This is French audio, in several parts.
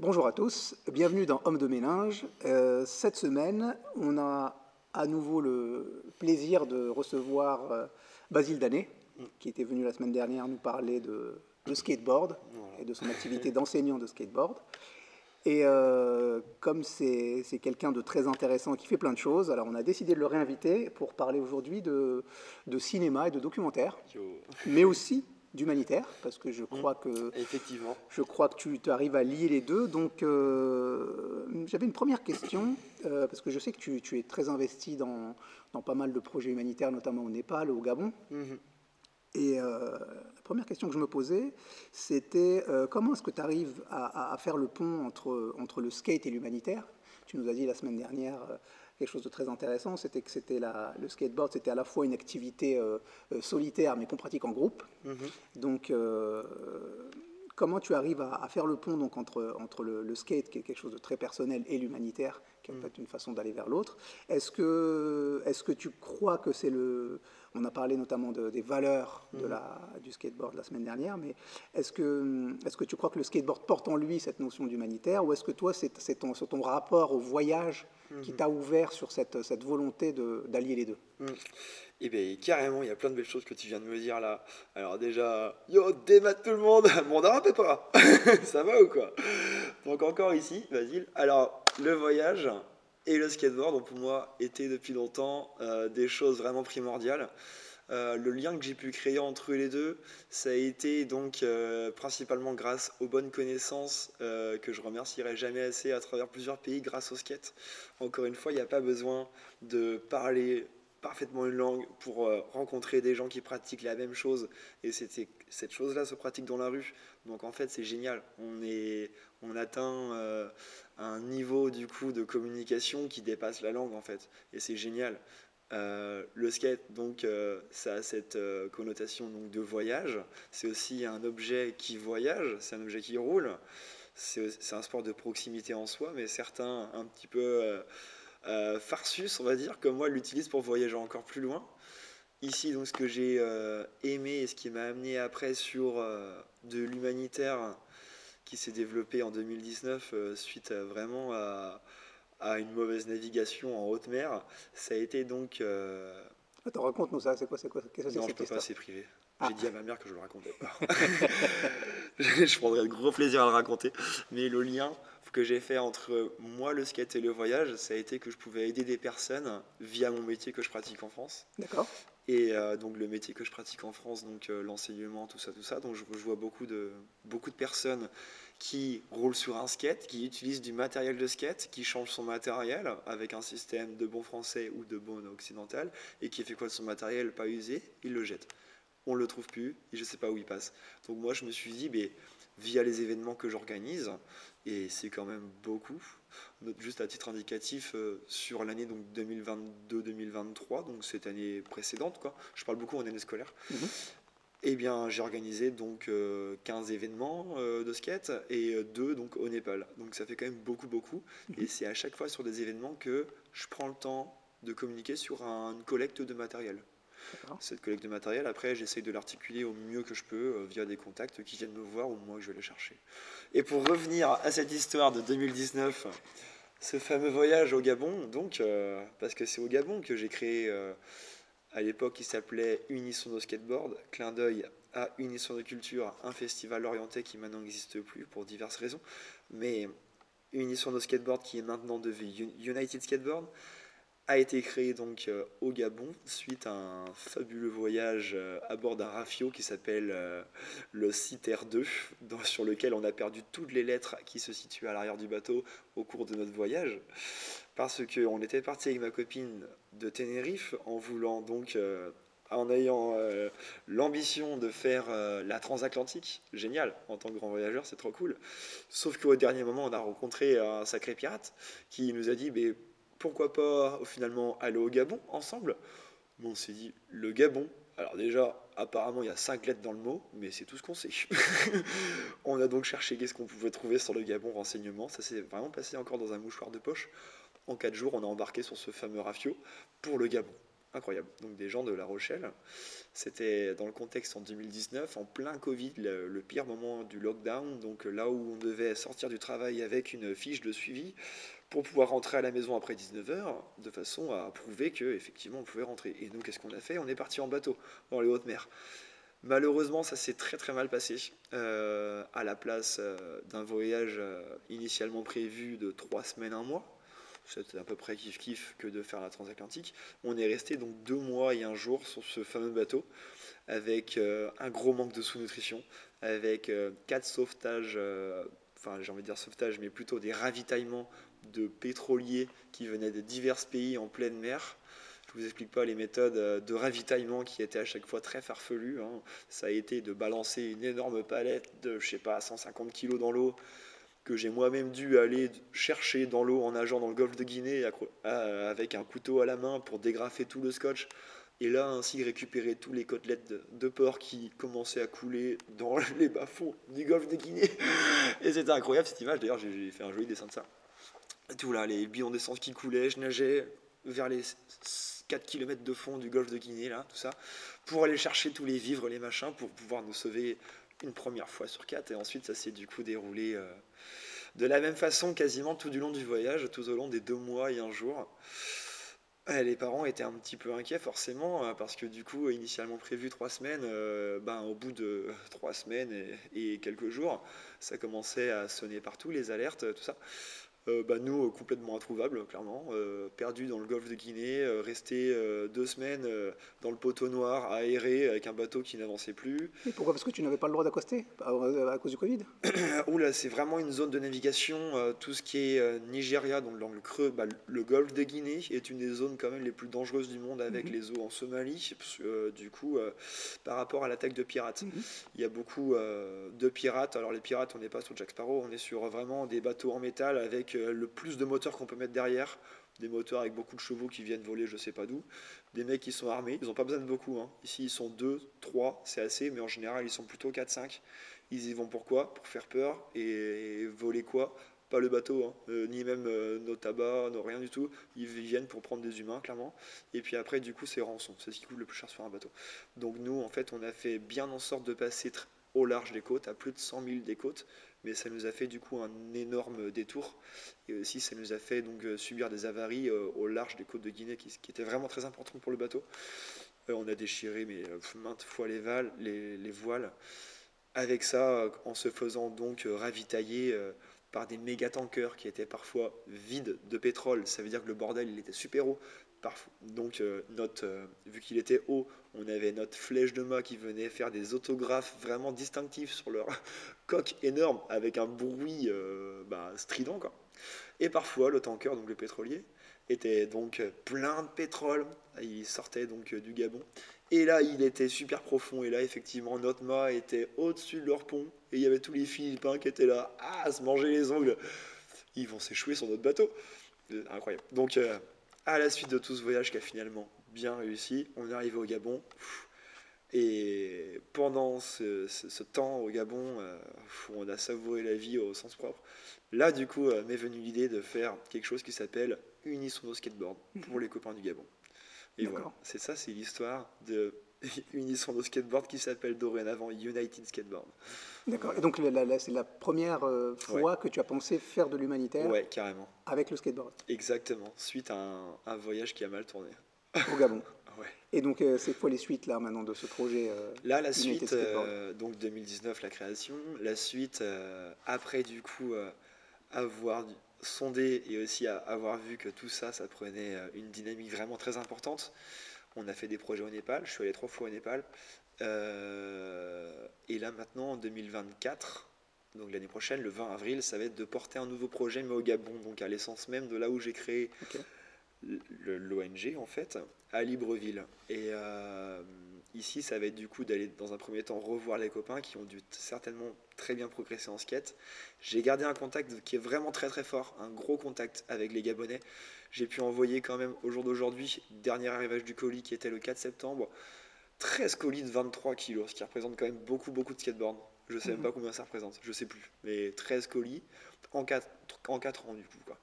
Bonjour à tous, bienvenue dans Homme de Ménage. Euh, cette semaine, on a à nouveau le plaisir de recevoir euh, Basile Danet, qui était venu la semaine dernière nous parler de, skateboard et de son activité d'enseignant de skateboard. Et euh, comme c'est quelqu'un de très intéressant qui fait plein de choses, alors on a décidé de le réinviter pour parler aujourd'hui de, de, cinéma et de documentaire, mais aussi d'humanitaire, parce que je crois que effectivement, je crois que tu, arrives à lier les deux. Donc, euh, j'avais une première question, euh, parce que je sais que tu, tu es très investi dans, dans, pas mal de projets humanitaires, notamment au Népal, au Gabon. Mhm. Et euh, la première question que je me posais, c'était comment est-ce que tu arrives à, à, faire le pont entre, entre le skate et l'humanitaire? Tu nous as dit la semaine dernière quelque chose de très intéressant, c'était que c'était le skateboard, c'était à la fois une activité euh, euh, solitaire, mais qu'on pratique en groupe. Mhm. Donc, euh, comment tu arrives à, faire le pont donc, entre, entre le, skate, qui est quelque chose de très personnel, et l'humanitaire, qui est peut-être une façon d'aller vers l'autre Est-ce que, est que tu crois que c'est le... On a parlé notamment des valeurs de mhm. la, du skateboard la semaine dernière, mais est-ce que, est que tu crois que le skateboard porte en lui cette notion d'humanitaire, ou est-ce que toi, c'est ton, ton rapport au voyage qui t'a ouvert sur cette, cette volonté d'allier les deux? Mm. Eh bien, carrément, il y a plein de belles choses que tu viens de me dire là. Alors, déjà, yo, démat tout le monde Mon peu pas Ça va ou quoi? Donc, encore ici, Basile. Alors, le voyage et le skateboard ont pour moi été depuis longtemps euh, des choses vraiment primordiales. Euh, le lien que j'ai pu créer entre les deux, ça a été donc euh, principalement grâce aux bonnes connaissances que je remercierai jamais assez à travers plusieurs pays grâce au skate. Encore une fois, il n'y a pas besoin de parler parfaitement une langue pour rencontrer des gens qui pratiquent la même chose et cette chose-là se pratique dans la rue. Donc en fait, c'est génial. On est on atteint un niveau du coup de communication qui dépasse la langue en fait et c'est génial. Euh, le skate, donc, euh, ça a cette euh, connotation donc, de voyage. C'est aussi un objet qui voyage, c'est un objet qui roule. C'est un sport de proximité en soi, mais certains un petit peu farsus, on va dire, comme moi, l'utilisent pour voyager encore plus loin. Ici, donc, ce que j'ai aimé et ce qui m'a amené après sur de l'humanitaire qui s'est développé en 2019 suite vraiment à à une mauvaise navigation en haute mer. Ça a été donc. Euh... Attends, raconte-nous ça, c'est quoi, c'est quoi Non, je peux pas, c'est privé. J'ai ah. dit à ma mère que je le racontais pas. je prendrais de gros plaisir à le raconter. Mais le lien que j'ai fait entre moi, le skate et le voyage, ça a été que je pouvais aider des personnes via mon métier que je pratique en France. D'accord. Et euh, donc le métier que je pratique en France, donc euh, l'enseignement, tout ça, tout ça. Donc je, je, vois beaucoup de, beaucoup de personnes qui roule sur un skate, qui utilise du matériel de skate, qui change son matériel avec un système de bon français ou de bon occidental, et qui fait quoi de son matériel pas usé? Il le jette. On le trouve plus, et je sais pas où il passe. Donc moi je me suis dit, mais, via les événements que j'organise, et c'est quand même beaucoup, juste à titre indicatif, euh, sur l'année 2022-2023, donc cette année précédente, quoi. je parle beaucoup en année scolaire, mhm. Eh bien, j'ai organisé donc 15 euh, événements euh, de skate et euh, deux donc au Népal. Donc ça fait quand même beaucoup beaucoup. Mhm. Et c'est à chaque fois sur des événements que je prends le temps de communiquer sur une collecte de matériel. Cette collecte de matériel, après, j'essaye de l'articuler au mieux que je peux via des contacts qui viennent me voir ou moi je vais les chercher. Et pour revenir à cette histoire de 2019, ce fameux voyage au Gabon, donc, parce que c'est au Gabon que j'ai créé à l'époque, il s'appelait Unisson de Skateboard, clin d'œil à Unisson de Culture, un festival orienté qui maintenant n'existe plus pour diverses raisons. Mais Unisson de Skateboard, qui est maintenant devenu United Skateboard, a été créé donc euh, au Gabon suite à un fabuleux voyage euh, à bord d'un rafio qui s'appelle euh, le Citer 2, sur lequel on a perdu toutes les lettres qui se situaient à l'arrière du bateau au cours de notre voyage. Parce qu'on était parti avec ma copine de Tenerife en voulant donc en ayant l'ambition de faire la transatlantique, génial, en tant que grand voyageur, c'est trop cool. Sauf qu'au dernier moment, on a rencontré un sacré pirate qui nous a dit, pourquoi pas finalement aller au Gabon ensemble? On s'est dit, le Gabon, alors déjà, apparemment il y a cinq lettres dans le mot, mais c'est tout ce qu'on sait. on a donc cherché qu'est-ce qu'on pouvait trouver sur le Gabon, renseignement, ça s'est vraiment passé encore dans un mouchoir de poche. En quatre jours, on a embarqué sur ce fameux rafio pour le Gabon. incroyable. Donc des gens de La Rochelle. C'était dans le contexte en 2019, en plein Covid, le, pire moment du lockdown. Donc là où on devait sortir du travail avec une fiche de suivi pour pouvoir rentrer à la maison après 19h, de façon à prouver que effectivement on pouvait rentrer. Et nous, qu'est-ce qu'on a fait? On est parti en bateau dans les hautes mers. Malheureusement, ça s'est très très mal passé. Euh, à la place euh, d'un voyage euh, initialement prévu de trois semaines, un mois, c'était à peu près kiff kiff que de faire la transatlantique. On est resté donc deux mois et un jour sur ce fameux bateau avec un gros manque de sous-nutrition, avec quatre sauvetages, enfin j'ai envie de dire sauvetage, mais plutôt des ravitaillements de pétroliers qui venaient de divers pays en pleine mer. Je ne vous explique pas les méthodes euh, de ravitaillement qui étaient à chaque fois très farfelues. Hein. Ça a été de balancer une énorme palette de, je sais pas, 150 kg dans l'eau que j'ai moi-même dû aller chercher dans l'eau en nageant dans le golfe de Guinée avec un couteau à la main pour dégrafer tout le scotch et là ainsi récupérer tous les côtelettes de, porc qui commençaient à couler dans les bas-fonds du golfe de Guinée. Et c'était incroyable cette image, d'ailleurs j'ai fait un joli dessin de ça tout là, les bidons d'essence qui coulaient, je nageais vers les 4 km de fond du golfe de Guinée, là, tout ça, pour aller chercher tous les vivres, les machins, pour pouvoir nous sauver une première fois sur quatre. Et ensuite, ça s'est du coup déroulé euh, de la même façon quasiment tout du long du voyage, tout au long des deux mois et un jour. les parents étaient un petit peu inquiets forcément, euh, parce que du coup, initialement prévu trois semaines, euh, ben, au bout de trois semaines et, quelques jours, ça commençait à sonner partout, les alertes, tout ça. Euh, bah, nous, euh, complètement introuvables, clairement, euh, perdus dans le golfe de Guinée, restés deux semaines dans le poteau noir, aéré, avec un bateau qui n'avançait plus. Et pourquoi? Parce que tu n'avais pas le droit d'accoster à, cause du Covid? Oula, c'est vraiment une zone de navigation. tout ce qui est Nigeria, donc l'angle creux, bah, le golfe de Guinée est une des zones quand même les plus dangereuses du monde avec mhm. les eaux en Somalie. du coup, par rapport à l'attaque de pirates, mhm. il y a beaucoup de pirates. Alors les pirates, on n'est pas sur Jack Sparrow, on est sur vraiment des bateaux en métal avec le plus de moteurs qu'on peut mettre derrière, des moteurs avec beaucoup de chevaux qui viennent voler je sais pas d'où, des mecs qui sont armés, ils n'ont pas besoin de beaucoup, hein. ici ils sont 2, 3, c'est assez, mais en général ils sont plutôt 4, 5, ils y vont pourquoi Pour faire peur et voler quoi? Pas le bateau, hein. euh, ni même euh, nos tabacs, nos rien du tout. Ils viennent pour prendre des humains, clairement. Et puis après, du coup, c'est rançon. C'est ce qui coûte le plus cher sur un bateau. Donc nous, en fait, on a fait bien en sorte de passer au large des côtes, à plus de 100 000 des côtes mais ça nous a fait du coup un énorme détour. Et aussi, ça nous a fait donc euh, subir des avaries euh, au large des côtes de Guinée, qui, qui étaient vraiment très importantes pour le bateau. Euh, on a déchiré mais, maintes fois les, les, voiles. Avec ça, en se faisant donc ravitailler par des méga tankers qui étaient parfois vides de pétrole. Ça veut dire que le bordel, il était super haut. Donc, notre, vu qu'il était haut, on avait notre flèche de mât qui venait faire des autographes vraiment distinctifs sur leur coque énorme avec un bruit euh, bah, strident. Et parfois, le tanker, donc le pétrolier, était donc plein de pétrole. Il sortait donc du Gabon. Et là, il était super profond. Et là, effectivement, notre mât était au-dessus de leur pont. Et il y avait tous les Philippins qui étaient là, à se manger les ongles. Ils vont s'échouer sur notre bateau. Euh, incroyable. Donc, euh, à la suite de tout ce voyage qui a finalement bien réussi. On est arrivé au Gabon. Et pendant ce, temps au Gabon, euh, où on a savouré la vie au sens propre, là, du coup, euh, m'est venue l'idée de faire quelque chose qui s'appelle Unisono Skateboard pour les copains du Gabon. Et voilà, c'est ça, c'est l'histoire de Unisono Skateboard qui s'appelle dorénavant United Skateboard. D'accord, et donc c'est la première euh, fois que tu as pensé faire de l'humanitaire Ouais, carrément. Avec le skateboard Exactement, suite à un, un voyage qui a mal tourné au Gabon. Et donc, euh, c'est quoi les suites là maintenant de ce projet euh, Là, la suite, euh, donc 2019, la création. La suite, après du coup avoir sondé et aussi avoir vu que tout ça, ça prenait une dynamique vraiment très importante. On a fait des projets au Népal. Je suis allé trois fois au Népal. et là maintenant, en 2024, donc l'année prochaine, le 20 avril, ça va être de porter un nouveau projet, mais au Gabon, donc à l'essence même de là où j'ai créé l'ONG en fait à Libreville. Et euh, ici, ça va être du coup d'aller dans un premier temps revoir les copains qui ont dû certainement très bien progresser en skate. J'ai gardé un contact qui est vraiment très très fort, un gros contact avec les Gabonais. J'ai pu envoyer quand même au jour d'aujourd'hui, dernier arrivage du colis qui était le 4 septembre, 13 colis de 23 kg, ce qui représente quand même beaucoup beaucoup de skateboard. Je sais même mhm. pas combien ça représente, je sais plus, mais 13 colis en 4, en 4 ans du coup. Quoi.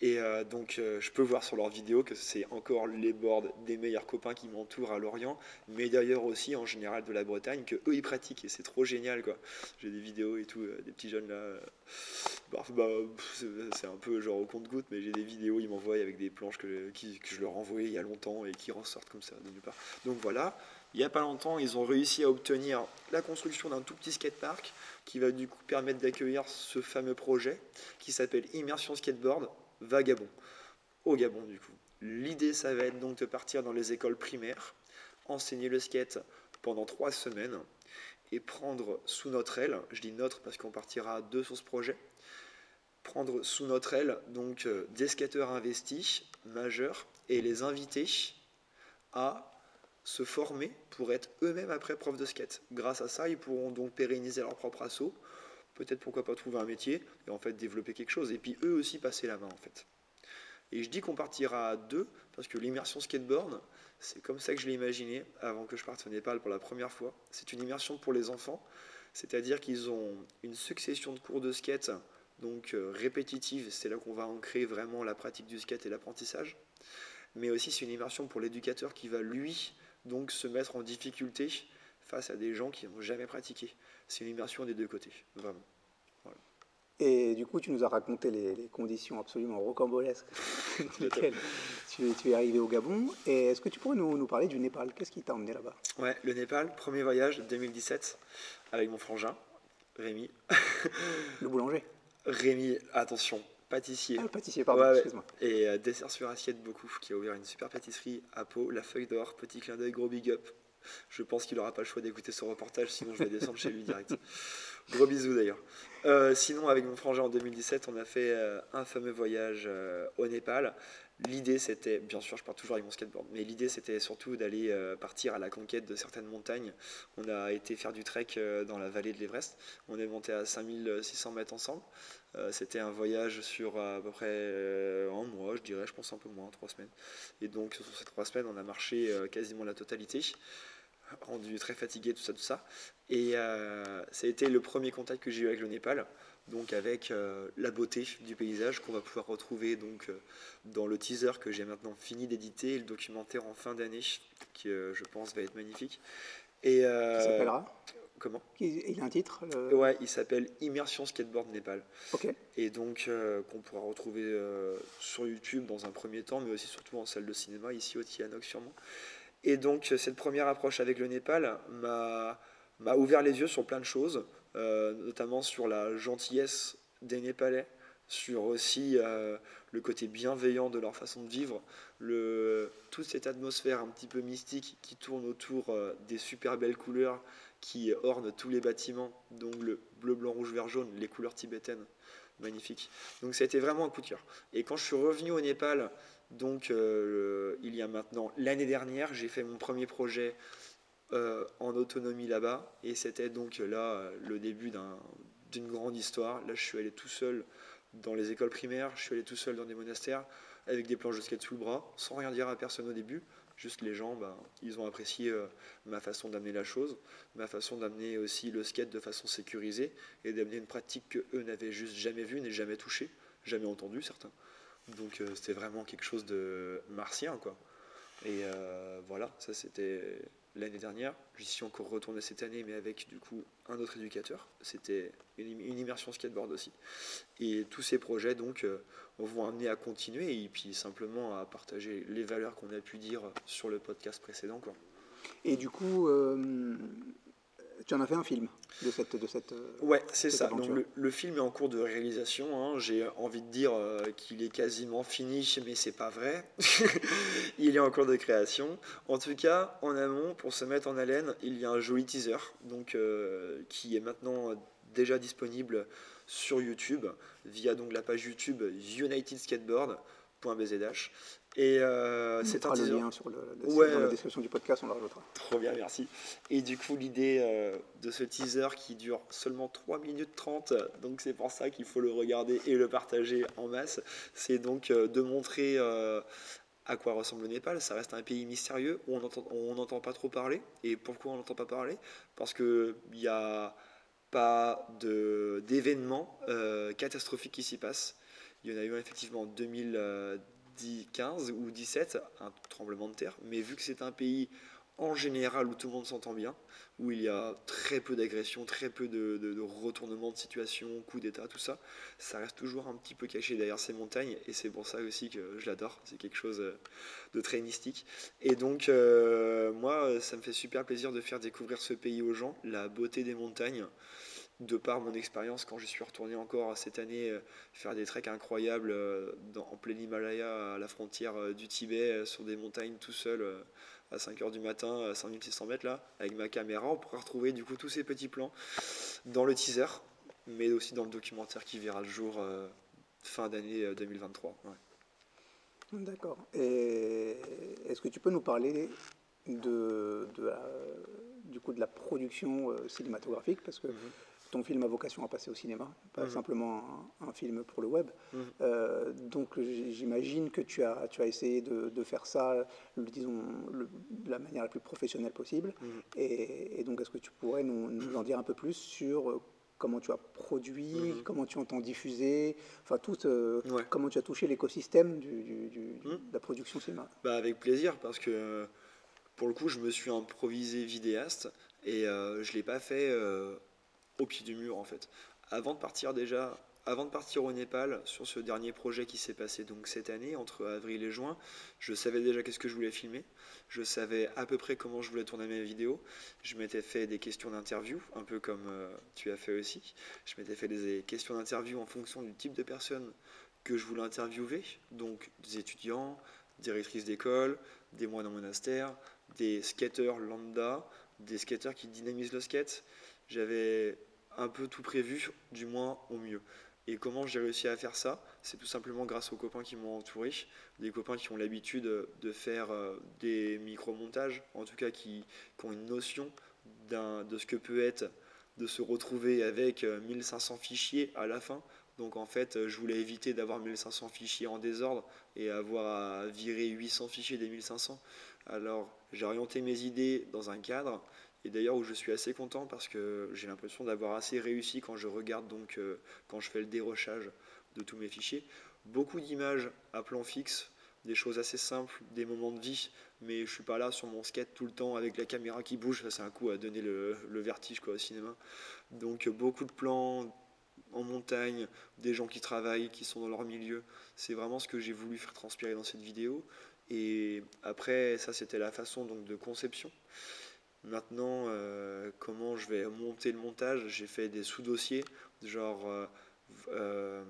Et euh, donc, euh, je peux voir sur leurs vidéos que c'est encore les boards des meilleurs copains qui m'entourent à Lorient, mais d'ailleurs aussi en général de la Bretagne, que eux ils pratiquent et c'est trop génial quoi. J'ai des vidéos et tout, euh, des petits jeunes là. Bah, bah, c'est un peu genre au compte-goutte, mais j'ai des vidéos, ils m'envoient avec des planches que, que, je leur envoyais il y a longtemps et qui ressortent comme ça de nulle part. Donc voilà, il n'y a pas longtemps, ils ont réussi à obtenir la construction d'un tout petit skatepark qui va du coup permettre d'accueillir ce fameux projet qui s'appelle Immersion Skateboard Vagabond, au Gabon du coup. L'idée, ça va être donc de partir dans les écoles primaires, enseigner le skate pendant trois semaines et prendre sous notre aile, je dis notre parce qu'on partira deux sur ce projet, prendre sous notre aile donc euh, des skateurs investis, majeurs, et les inviter à se former pour être eux-mêmes après profs de skate. Grâce à ça, ils pourront donc pérenniser leur propre assaut, peut-être pourquoi pas trouver un métier et en fait développer quelque chose, et puis eux aussi passer la main en fait. Et je dis qu'on partira à deux parce que l'immersion skateboard, c'est comme ça que je l'ai imaginé avant que je parte au Népal pour la première fois. C'est une immersion pour les enfants, c'est-à-dire qu'ils ont une succession de cours de skate donc euh, répétitive, c'est là qu'on va ancrer vraiment la pratique du skate et l'apprentissage. Mais aussi c'est une immersion pour l'éducateur qui va lui donc se mettre en difficulté face à des gens qui n'ont jamais pratiqué. C'est une immersion des deux côtés, vraiment. Et du coup, tu nous as raconté les, conditions absolument rocambolesques dans lesquelles tu, es arrivé au Gabon. Et est-ce que tu pourrais nous, parler du Népal? Qu'est-ce qui t'a emmené là-bas? Ouais, le Népal, premier voyage 2017 avec mon frangin, Rémi. le boulanger Rémi, attention, pâtissier. Ah, pâtissier, pardon, excuse-moi. Et euh, dessert sur assiette beaucoup, qui a ouvert une super pâtisserie à Pau, la feuille d'or, petit clin d'œil, gros big up. Je pense qu'il n'aura pas le choix d'écouter ce reportage, sinon je vais descendre chez lui direct. Gros bisous d'ailleurs. Euh, sinon, avec mon frangin en 2017, on a fait euh, un fameux voyage au Népal. L'idée, c'était, bien sûr, je pars toujours avec mon skateboard, mais l'idée, c'était surtout d'aller partir à la conquête de certaines montagnes. On a été faire du trek dans la vallée de l'Everest. On est monté à 5600 mètres ensemble. Euh, c'était un voyage sur à peu près euh, un mois, je dirais, je pense un peu moins, trois semaines. Et donc sur ces trois semaines, on a marché euh, quasiment la totalité, rendu très fatigué, tout ça, tout ça. Et ça a été le premier contact que j'ai eu avec le Népal, donc avec la beauté du paysage qu'on va pouvoir retrouver donc dans le teaser que j'ai maintenant fini d'éditer, et le documentaire en fin d'année, qui je pense va être magnifique. Et, qui s'appellera Comment? Il a un titre Ouais, il s'appelle Immersion Skateboard Népal. Ok. Et donc, euh, qu'on pourra retrouver euh, sur YouTube dans un premier temps, mais aussi surtout en salle de cinéma, ici au Tianok sûrement. Et donc, cette première approche avec le Népal m'a, ouvert les yeux sur plein de choses, euh, notamment sur la gentillesse des Népalais, sur aussi le côté bienveillant de leur façon de vivre, le, toute cette atmosphère un petit peu mystique qui tourne autour des super belles couleurs qui ornent tous les bâtiments, donc le bleu, blanc, rouge, vert, jaune, les couleurs tibétaines, magnifiques. Donc ça a été vraiment un coup de cœur. Et quand je suis revenu au Népal, donc euh, il y a maintenant l'année dernière, j'ai fait mon premier projet euh, en autonomie là-bas, et c'était donc là le début d'une grande histoire. Là, je suis allé tout seul dans les écoles primaires, je suis allé tout seul dans des monastères avec des planches de skate sous le bras, sans rien dire à personne au début. Juste les gens, bah, ils ont apprécié euh, ma façon d'amener la chose, ma façon d'amener aussi le skate de façon sécurisée et d'amener une pratique que eux n'avaient juste jamais vue, n'aient jamais touché, jamais entendu certains. Donc euh, c'était vraiment quelque chose de martien quoi. Et euh, voilà, ça c'était l'année dernière. J'y suis encore retourné cette année, mais avec du coup un autre éducateur. C'était une, immersion skateboard aussi. Et tous ces projets donc euh, vont amener à continuer et puis simplement à partager les valeurs qu'on a pu dire sur le podcast précédent. Et du coup, euh, tu en as fait un film de cette. De cette euh, ouais, c'est ça. Donc, le, film est en cours de réalisation. Hein. J'ai envie de dire euh, qu'il est quasiment fini, mais c'est pas vrai. il est en cours de création. En tout cas, en amont, pour se mettre en haleine, il y a un joli teaser donc, euh, qui est maintenant déjà disponible sur YouTube via donc la page YouTube United Skateboard .bzh et euh, c'est un le lien sur le, dans la description du podcast, on le rajoutera. Trop bien, merci. Et du coup, l'idée euh, de ce teaser qui dure seulement 3 minutes 30, donc c'est pour ça qu'il faut le regarder et le partager en masse, c'est donc euh, de montrer euh, à quoi ressemble le Népal. Ça reste un pays mystérieux où on n'entend pas trop parler. Et pourquoi on n'entend pas parler? Parce qu'il n'y a pas d'événements catastrophiques qui s'y passent Il y en a eu effectivement en 2015 ou 17, un tremblement de terre. Mais vu que c'est un pays en général où tout le monde s'entend bien, où il y a très peu d'agressions, très peu de, de, de retournements de situation, coups d'État, tout ça, ça reste toujours un petit peu caché derrière ces montagnes, et c'est pour ça aussi que je l'adore, c'est quelque chose euh, de très mystique. Et donc, euh, moi, ça me fait super plaisir de faire découvrir ce pays aux gens, la beauté des montagnes, de par mon expérience quand je suis retourné encore cette année euh, faire des treks incroyables dans, en plein Himalaya, à la frontière du Tibet, sur des montagnes tout seul à 5h du matin, à 5600 mètres là, avec ma caméra. On pourra retrouver du coup tous ces petits plans dans le teaser, mais aussi dans le documentaire qui verra le jour euh, fin d'année 2023. Euh, ouais. D'accord. Et est-ce que tu peux nous parler de, de la, du coup de la production euh, cinématographique? Parce que mm-hmm ton film a vocation à passer au cinéma, pas mmh. simplement un, un, film pour le web. Mmh. Euh, donc j'imagine que tu as, tu as essayé de, de faire ça, le, disons, le, de la manière la plus professionnelle possible. Mmh. Et, et, donc est-ce que tu pourrais nous, nous, en dire un peu plus sur euh, comment tu as produit, comment tu entends diffuser, enfin tout, euh, ouais. comment tu as touché l'écosystème de la production cinéma? Bah Avec plaisir, parce que pour le coup, je me suis improvisé vidéaste et euh, je ne l'ai pas fait au pied du mur en fait. Avant de partir déjà, avant de partir au Népal sur ce dernier projet qui s'est passé donc cette année entre avril et juin, je savais déjà qu'est-ce que je voulais filmer. Je savais à peu près comment je voulais tourner mes vidéos. Je m'étais fait des questions d'interview, un peu comme euh, tu as fait aussi. Je m'étais fait des questions d'interview en fonction du type de personne que je voulais interviewer, donc des étudiants, directrices d'école, des moines en monastère, des skateurs lambda, des skateurs qui dynamisent le skate. J'avais un peu tout prévu, du moins au mieux. Et comment j'ai réussi à faire ça? C'est tout simplement grâce aux copains qui m'ont entouré, des copains qui ont l'habitude de faire euh, des micro-montages, en tout cas qui, ont une notion de ce que peut être de se retrouver avec 1500 euh, fichiers à la fin. Donc en fait, je voulais éviter d'avoir 1500 fichiers en désordre et avoir à virer 800 fichiers des 1500. Alors j'ai orienté mes idées dans un cadre et d'ailleurs où je suis assez content parce que j'ai l'impression d'avoir assez réussi quand je regarde donc euh, quand je fais le dérochage de tous mes fichiers. Beaucoup d'images à plan fixe, des choses assez simples, des moments de vie, mais je suis pas là sur mon skate tout le temps avec la caméra qui bouge, ça c'est un coup à donner le, le vertige quoi, au cinéma. Donc beaucoup de plans en montagne, des gens qui travaillent, qui sont dans leur milieu. C'est vraiment ce que j'ai voulu faire transpirer dans cette vidéo. Et après, ça c'était la façon donc de conception. Maintenant, euh, comment je vais monter le montage? J'ai fait des sous-dossiers, genre euh, euh,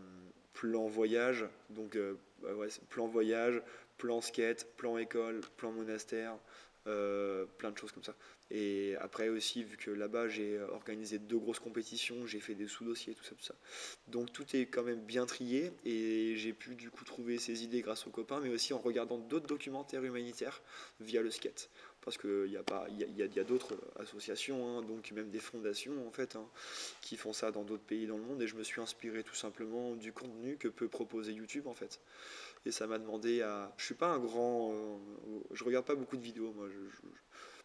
plan voyage, donc bah plan voyage, plan skate, plan école, plan monastère, plein de choses comme ça. Et après aussi, vu que là-bas j'ai organisé deux grosses compétitions, j'ai fait des sous-dossiers, tout ça, tout ça. Donc tout est quand même bien trié et j'ai pu du coup trouver ces idées grâce aux copains, mais aussi en regardant d'autres documentaires humanitaires via le skate parce qu'il y a, y a, d'autres associations, hein, donc même des fondations en fait, hein, qui font ça dans d'autres pays dans le monde, et je me suis inspiré tout simplement du contenu que peut proposer YouTube en fait. Et ça m'a demandé à... Je suis pas un grand... Euh, je regarde pas beaucoup de vidéos, moi.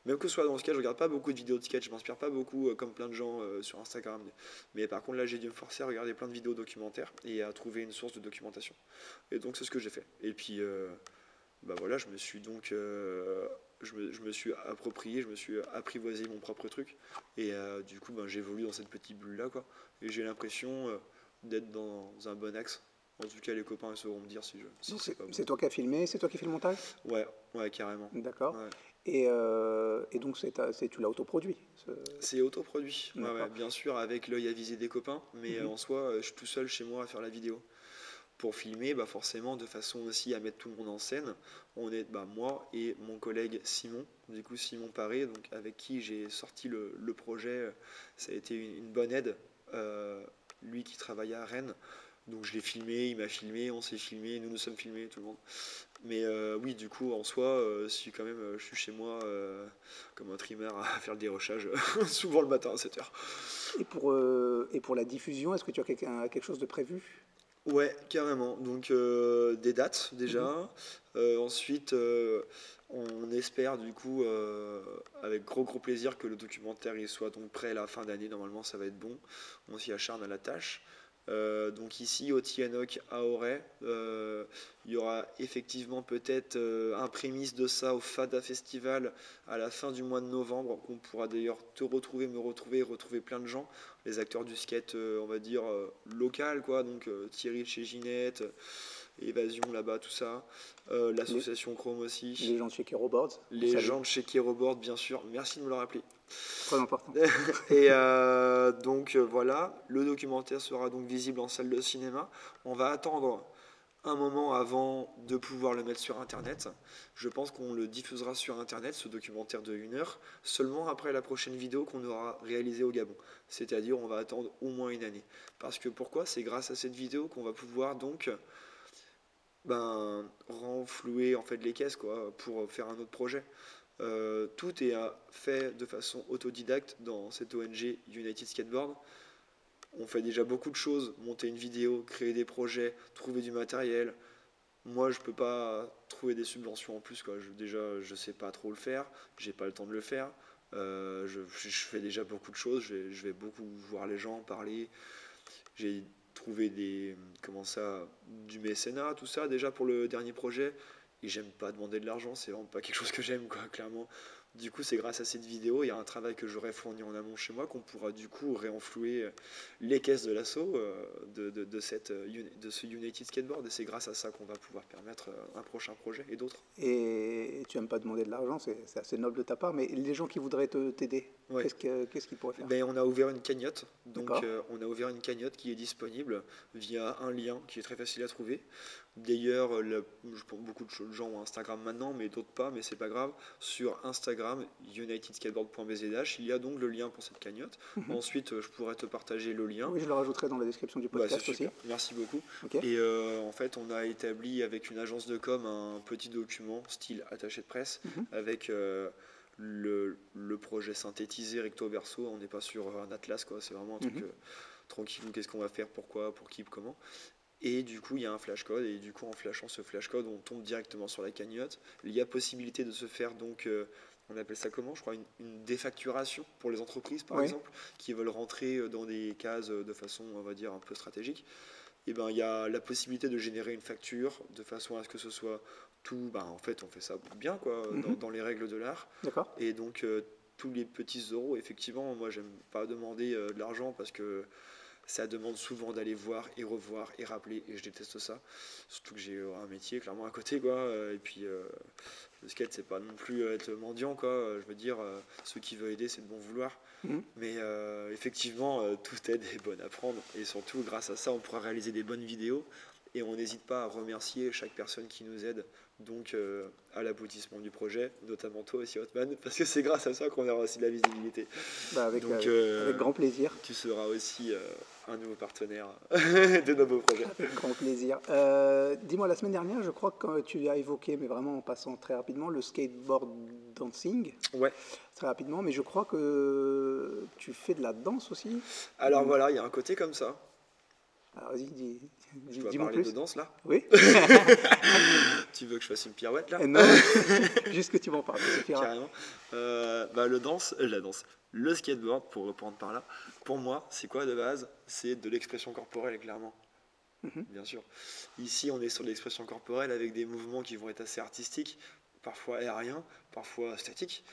Même que ce soit dans ce sketch, je regarde pas beaucoup de vidéos de sketch, je m'inspire pas beaucoup euh, comme plein de gens euh, sur Instagram. Mais par contre là j'ai dû me forcer à regarder plein de vidéos documentaires et à trouver une source de documentation. Et donc c'est ce que j'ai fait. Et puis euh, bah voilà, je me suis donc je me, je, me, suis approprié, je me suis apprivoisé mon propre truc. Et du coup ben, j'évolue dans cette petite bulle là quoi. Et j'ai l'impression d'être dans un bon axe. En tout cas, les copains sauront me dire si je. Si c'est, toi qui as filmé, c'est toi qui fais le montage? Ouais, ouais, carrément. D'accord. Ouais. Et, euh, et, donc, c'est, tu l'as autoproduit ce... C'est autoproduit, ouais, ouais, bien sûr, avec l'œil avisé des copains, mais mm-hmm. en soi, je suis tout seul chez moi à faire la vidéo. Pour filmer, bah forcément, de façon aussi à mettre tout le monde en scène, on est bah, moi et mon collègue Simon, du coup Simon Paré, donc avec qui j'ai sorti le, le, projet. Ça a été une, une bonne aide. Euh, lui qui travaillait à Rennes, donc je l'ai filmé, il m'a filmé, on s'est filmé, nous nous sommes filmés, tout le monde. Mais euh, oui, du coup, en soi, euh, si quand même euh, je suis chez moi comme un trimmer à faire le dérochage, souvent le matin à 7h. Et pour, et pour la diffusion, est-ce que tu as quelque, quelque chose de prévu? Ouais, carrément. Donc des dates déjà. Mmh. ensuite, on espère du coup, avec gros gros plaisir, que le documentaire il soit donc prêt à la fin d'année. Normalement, ça va être bon. On s'y acharne à la tâche. Euh, donc ici au Tianoc à Auray, euh, il y aura effectivement peut-être un prémisse de ça au Fada Festival à la fin du mois de novembre. On pourra d'ailleurs te retrouver, me retrouver, retrouver plein de gens, les acteurs du skate, on va dire local quoi. Donc Thierry chez Ginette. Évasion là-bas, tout ça. Euh, l'association Chrome aussi. Les gens de chez Keroboard. Les gens de chez Keroboard, bien sûr. Merci de me le rappeler. Important. et euh, donc euh, voilà, le documentaire sera donc visible en salle de cinéma. On va attendre un moment avant de pouvoir le mettre sur Internet. Je pense qu'on le diffusera sur Internet, ce documentaire de 1 heure, seulement après la prochaine vidéo qu'on aura réalisée au Gabon. C'est-à-dire on va attendre au moins une année. Parce que pourquoi? C'est grâce à cette vidéo qu'on va pouvoir donc ben, renflouer en fait les caisses quoi, pour faire un autre projet. Euh, tout est fait de façon autodidacte dans cette ONG United Skateboard. On fait déjà beaucoup de choses, monter une vidéo, créer des projets, trouver du matériel. Moi, je peux pas trouver des subventions en plus. Je, déjà, je sais pas trop le faire, j'ai pas le temps de le faire. Euh, je, fais déjà beaucoup de choses, je vais, je vais beaucoup voir les gens, parler. J'ai trouver des comment ça du mécénat tout ça déjà pour le dernier projet et j'aime pas demander de l'argent c'est vraiment pas quelque chose que j'aime quoi clairement du coup, c'est grâce à cette vidéo, y a un travail que j'aurais fourni en amont chez moi qu'on pourra du coup réenflouer euh, les caisses de l'assaut euh, de, de, cette, euh, de ce United Skateboard. Et c'est grâce à ça qu'on va pouvoir permettre un prochain projet et d'autres. Et tu n'aimes pas demander de l'argent, c'est assez noble de ta part, mais les gens qui voudraient t'aider, qu'est-ce qu'ils pourraient faire? Ben, On a ouvert une cagnotte. Donc, on a ouvert une cagnotte qui est disponible via un lien qui est très facile à trouver. D'ailleurs, beaucoup de gens ont Instagram maintenant, mais d'autres pas, mais c'est pas grave. Sur Instagram, unitedskateboard.bzh, il y a donc le lien pour cette cagnotte. Mhm. Ensuite, je pourrais te partager le lien. Oui, je le rajouterai dans la description du podcast aussi. Merci beaucoup. Et euh, en fait, on a établi avec une agence de com un petit document style attaché de presse mhm. avec euh, le, projet synthétisé recto verso. On n'est pas sur un atlas, quoi. C'est vraiment un truc. Mhm. Euh, tranquille, qu'est-ce qu'on va faire, pourquoi, pour qui, comment? Et du coup, il y a un flash code, et du coup, en flashant ce flash code, on tombe directement sur la cagnotte. Il y a possibilité de se faire donc, euh, on appelle ça comment Je crois une, défacturation pour les entreprises, par exemple, qui veulent rentrer euh, dans des cases euh, de façon, on va dire, un peu stratégique. Et ben, il y a la possibilité de générer une facture de façon à ce que ce soit tout. Ben, en fait, on fait ça bien, quoi, mhm. dans, les règles de l'art. Et donc, tous les petits euros, effectivement, moi, j'aime pas demander de l'argent parce que ça demande souvent d'aller voir et revoir et rappeler et je déteste ça surtout que j'ai euh, un métier clairement à côté quoi euh, et puis euh, le skate c'est pas non plus être mendiant quoi. Je veux dire ceux qui veulent aider c'est de bon vouloir. Mmh. mais effectivement toute aide est bonne à prendre. Et surtout grâce à ça on pourra réaliser des bonnes vidéos. Et on n'hésite pas à remercier chaque personne qui nous aide donc euh, à l'aboutissement du projet, notamment toi aussi Hotman, parce que c'est grâce à ça qu'on aura aussi de la visibilité. Bah, avec, donc, euh, avec, grand plaisir. Tu seras aussi euh, un nouveau partenaire de nos beaux projets. Avec grand plaisir. Dis-moi, la semaine dernière, je crois que tu as évoqué, mais vraiment en passant très rapidement, le skateboard dancing. Ouais. Très rapidement, mais je crois que tu fais de la danse aussi. Alors voilà, il y a un côté comme ça. Alors vas-y, dis, je dois parler de danse là Oui. tu veux que je fasse une pirouette là eh Non, juste que tu m'en parles. Carrément. Euh, bah, le danse, euh, la danse, le skateboard, pour reprendre par là, pour moi, c'est quoi de base? C'est de l'expression corporelle, clairement. Mhm. Bien sûr. Ici, on est sur l'expression corporelle avec des mouvements qui vont être assez artistiques, parfois aériens, parfois statiques.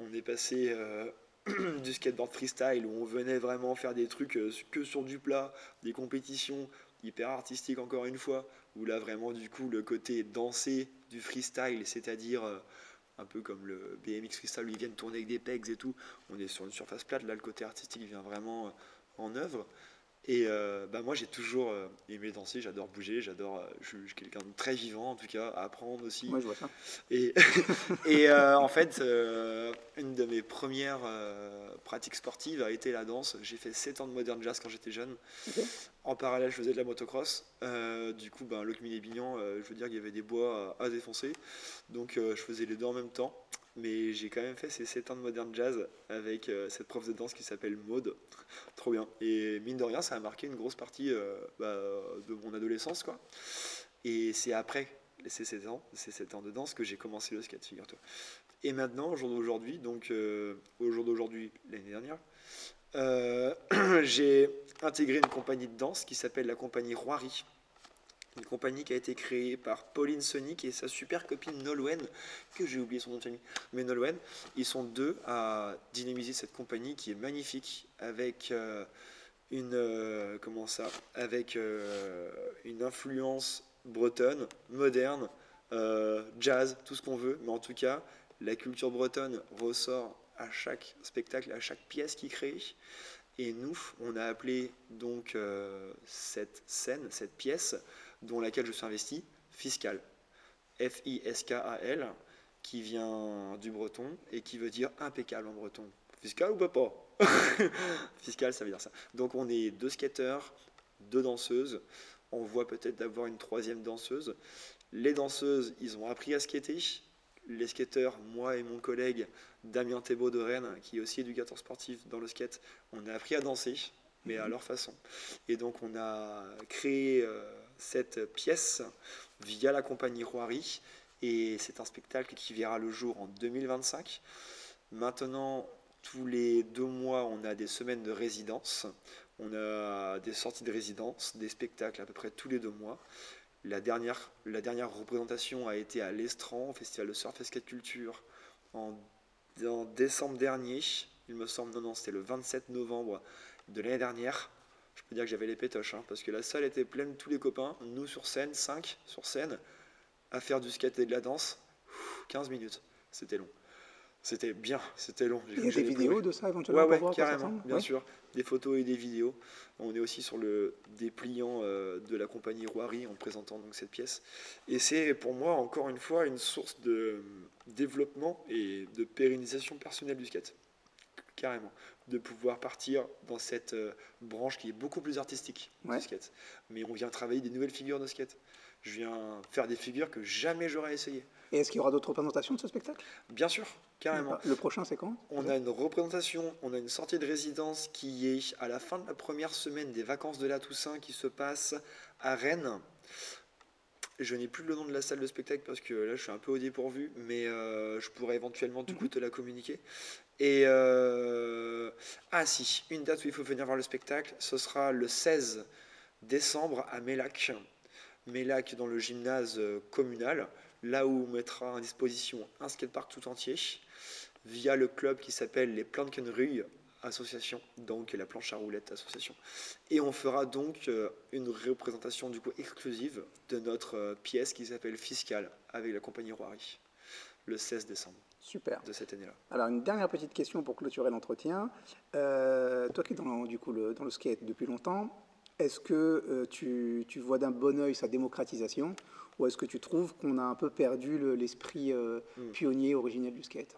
On est passé euh, du skateboard freestyle où on venait vraiment faire des trucs que sur du plat, des compétitions hyper artistique encore une fois, où là vraiment du coup le côté dansé du freestyle, c'est-à-dire euh, un peu comme le BMX freestyle où ils viennent tourner avec des pegs et tout, on est sur une surface plate, là le côté artistique vient vraiment euh, en œuvre. Et euh, bah moi j'ai toujours aimé danser, j'adore bouger, j'adore, je, suis quelqu'un de très vivant en tout cas, à apprendre aussi. Moi je vois ça. Et, et en fait, une de mes premières pratiques sportives a été la danse. J'ai fait 7 ans de modern jazz quand j'étais jeune. En parallèle, je faisais de la motocross. Euh, du coup, ben, Locmine et Bignan, euh, je veux dire qu'il y avait des bois à, défoncer. Donc, euh, je faisais les deux en même temps. Mais j'ai quand même fait ces 7 ans de modern jazz avec cette prof de danse qui s'appelle Maude. Trop bien. Et mine de rien, ça a marqué une grosse partie bah, de mon adolescence. Quoi. Et c'est après ces 7 ans, ces 7 ans de danse que j'ai commencé le skate, figure-toi. Et maintenant, au jour d'aujourd'hui, donc au jour d'aujourd'hui, l'année dernière, j'ai intégré une compagnie de danse qui s'appelle la compagnie Roiry. Une compagnie qui a été créée par Pauline Sonic et sa super copine Nolwenn, que j'ai oublié son nom de famille, mais Nolwenn. Ils sont deux à dynamiser cette compagnie qui est magnifique avec euh, une euh, comment ça, avec euh, une influence bretonne, moderne, jazz, tout ce qu'on veut, mais en tout cas, la culture bretonne ressort à chaque spectacle, à chaque pièce qui crée. Et nous, on a appelé donc cette scène, cette pièce, dont laquelle je suis investi, Fiscal. F-I-S-K-A-L, qui vient du breton et qui veut dire impeccable en breton. Fiscal ou pas Fiscal, ça veut dire ça. Donc on est deux skateurs, deux danseuses. On voit peut-être d'avoir une troisième danseuse. Les danseuses, ils ont appris à skater. Les skateurs, moi et mon collègue Damien Thébault de Rennes, qui est aussi éducateur sportif dans le skate, on a appris à danser, mais à mhm. leur façon. Et donc on a créé euh, cette pièce via la compagnie Roiry. Et c'est un spectacle qui verra le jour en 2025. Maintenant, tous les deux mois, on a des semaines de résidence. On a des sorties de résidence, des spectacles à peu près tous les deux mois. La dernière, la dernière représentation a été à l'Estran, au Festival de Surf et Culture, en, en, décembre dernier. Il me semble, non, non, c'était le 27 novembre de l'année dernière je peux dire que j'avais les pétoches, hein, parce que la salle était pleine, tous les copains, nous sur scène, 5 sur scène, à faire du skate et de la danse, 15 minutes, c'était long. C'était bien, c'était long. Il y a des vidéos de ça éventuellement Ouais, ouais, carrément, bien sûr. Des photos et des vidéos. On est aussi sur le dépliant euh, de la compagnie Roiry en présentant donc cette pièce. Et c'est pour moi, encore une fois, une source de développement et de pérennisation personnelle du skate. Carrément de pouvoir partir dans cette euh, branche qui est beaucoup plus artistique du skate. Mais on vient travailler des nouvelles figures de skate. Je viens faire des figures que jamais j'aurais essayé. Et est-ce qu'il y aura d'autres représentations de ce spectacle? Bien sûr, carrément. Le prochain, c'est quand? On a une représentation, on a une sortie de résidence qui est à la fin de la première semaine des vacances de la Toussaint qui se passe à Rennes. Je n'ai plus le nom de la salle de spectacle parce que là je suis un peu au dépourvu, mais euh, je pourrais éventuellement coup mhm. te la communiquer. Et euh, ah si, une date où il faut venir voir le spectacle, ce sera le 16 décembre à Mélac. Mélac dans le gymnase communal, là où on mettra à disposition un skatepark tout entier, via le club qui s'appelle les Plankenrue association, donc la planche à roulettes association. Et on fera donc euh, une représentation du coup exclusive de notre euh, pièce qui s'appelle Fiscal avec la compagnie Roiry le 16 décembre. Super. De cette année-là. Alors, une dernière petite question pour clôturer l'entretien. Euh, toi qui es dans, du coup, le, dans le skate depuis longtemps, est-ce que tu, tu, vois d'un bon oeil sa démocratisation ou est-ce que tu trouves qu'on a un peu perdu l'esprit hmm. pionnier originel du skate?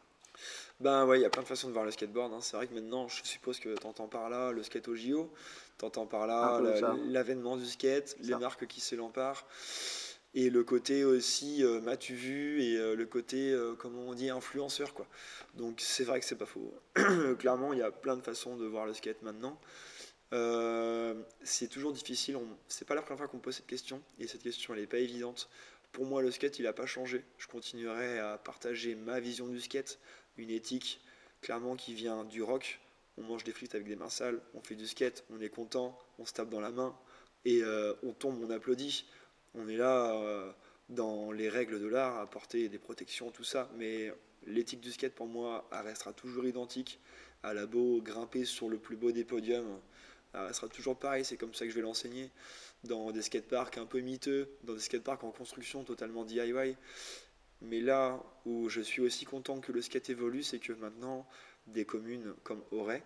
Ben ouais, il y a plein de façons de voir le skateboard. Hein. C'est vrai que maintenant, je suppose que tu entends par là le skate au JO, tu entends par là l'avènement du skate, les marques qui s'élemparent. Et le côté aussi, euh, m'as-tu vu, et euh, le côté, euh, comment on dit, influenceur. quoi. Donc c'est vrai que c'est pas faux. Clairement, il y a plein de façons de voir le skate maintenant. c'est toujours difficile, on... c'est pas la première fois qu'on pose cette question, et cette question elle est pas évidente. Pour moi, le skate il a pas changé. Je continuerai à partager ma vision du skate, une éthique clairement qui vient du rock. On mange des frites avec des mains sales, on fait du skate, on est content, on se tape dans la main et euh, on tombe, on applaudit. On est là euh, dans les règles de l'art à des protections, tout ça. Mais l'éthique du skate pour moi, restera toujours identique. À la beau grimper sur le plus beau des podiums, elle restera toujours pareil. C'est comme ça que je vais l'enseigner dans des skateparks un peu miteux, dans des skateparks en construction totalement DIY. Mais là où je suis aussi content que le skate évolue, c'est que maintenant, des communes comme Auray,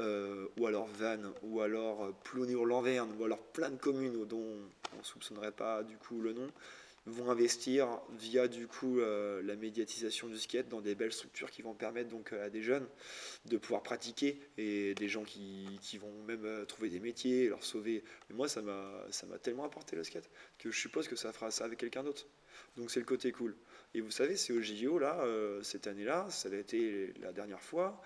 euh, ou alors Vannes, ou alors Plounéour-Lanverne, ou alors plein de communes dont on ne soupçonnerait pas du coup le nom, vont investir via du coup euh, la médiatisation du skate dans des belles structures qui vont permettre donc à des jeunes de pouvoir pratiquer et des gens qui, qui vont même euh, trouver des métiers, leur sauver. Mais moi ça m'a tellement apporté le skate que je suppose que ça fera ça avec quelqu'un d'autre. Donc c'est le côté cool. Et vous savez, c'est au JO, là, euh, cette année-là, ça a été la dernière fois,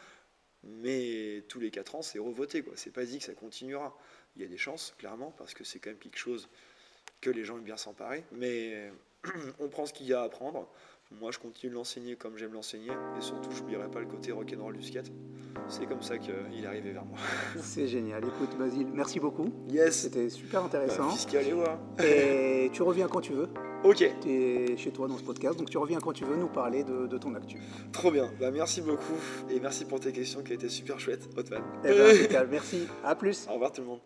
mais tous les 4 ans, c'est revoté. Quoi. C'est pas dit que ça continuera. Il y a des chances, clairement, parce que c'est quand même quelque chose que les gens aiment bien s'emparer, mais on prend ce qu'il y a à apprendre. Moi, je continue de l'enseigner comme j'aime l'enseigner, et surtout, je n'oublierai pas le côté rock'n'roll du skate. c'est comme ça qu'il est arrivé vers moi. C'est génial. Écoute, Basile, merci beaucoup. Yes. C'était super intéressant. Bah, fiscal et ouais. Et tu reviens quand tu veux. Ok. Tu es chez toi dans ce podcast, donc tu reviens quand tu veux nous parler de, de ton actu. Trop bien. Bah, merci beaucoup et merci pour tes questions qui étaient super chouettes, Hotman. Eh ben, merci. À plus. Au revoir tout le monde.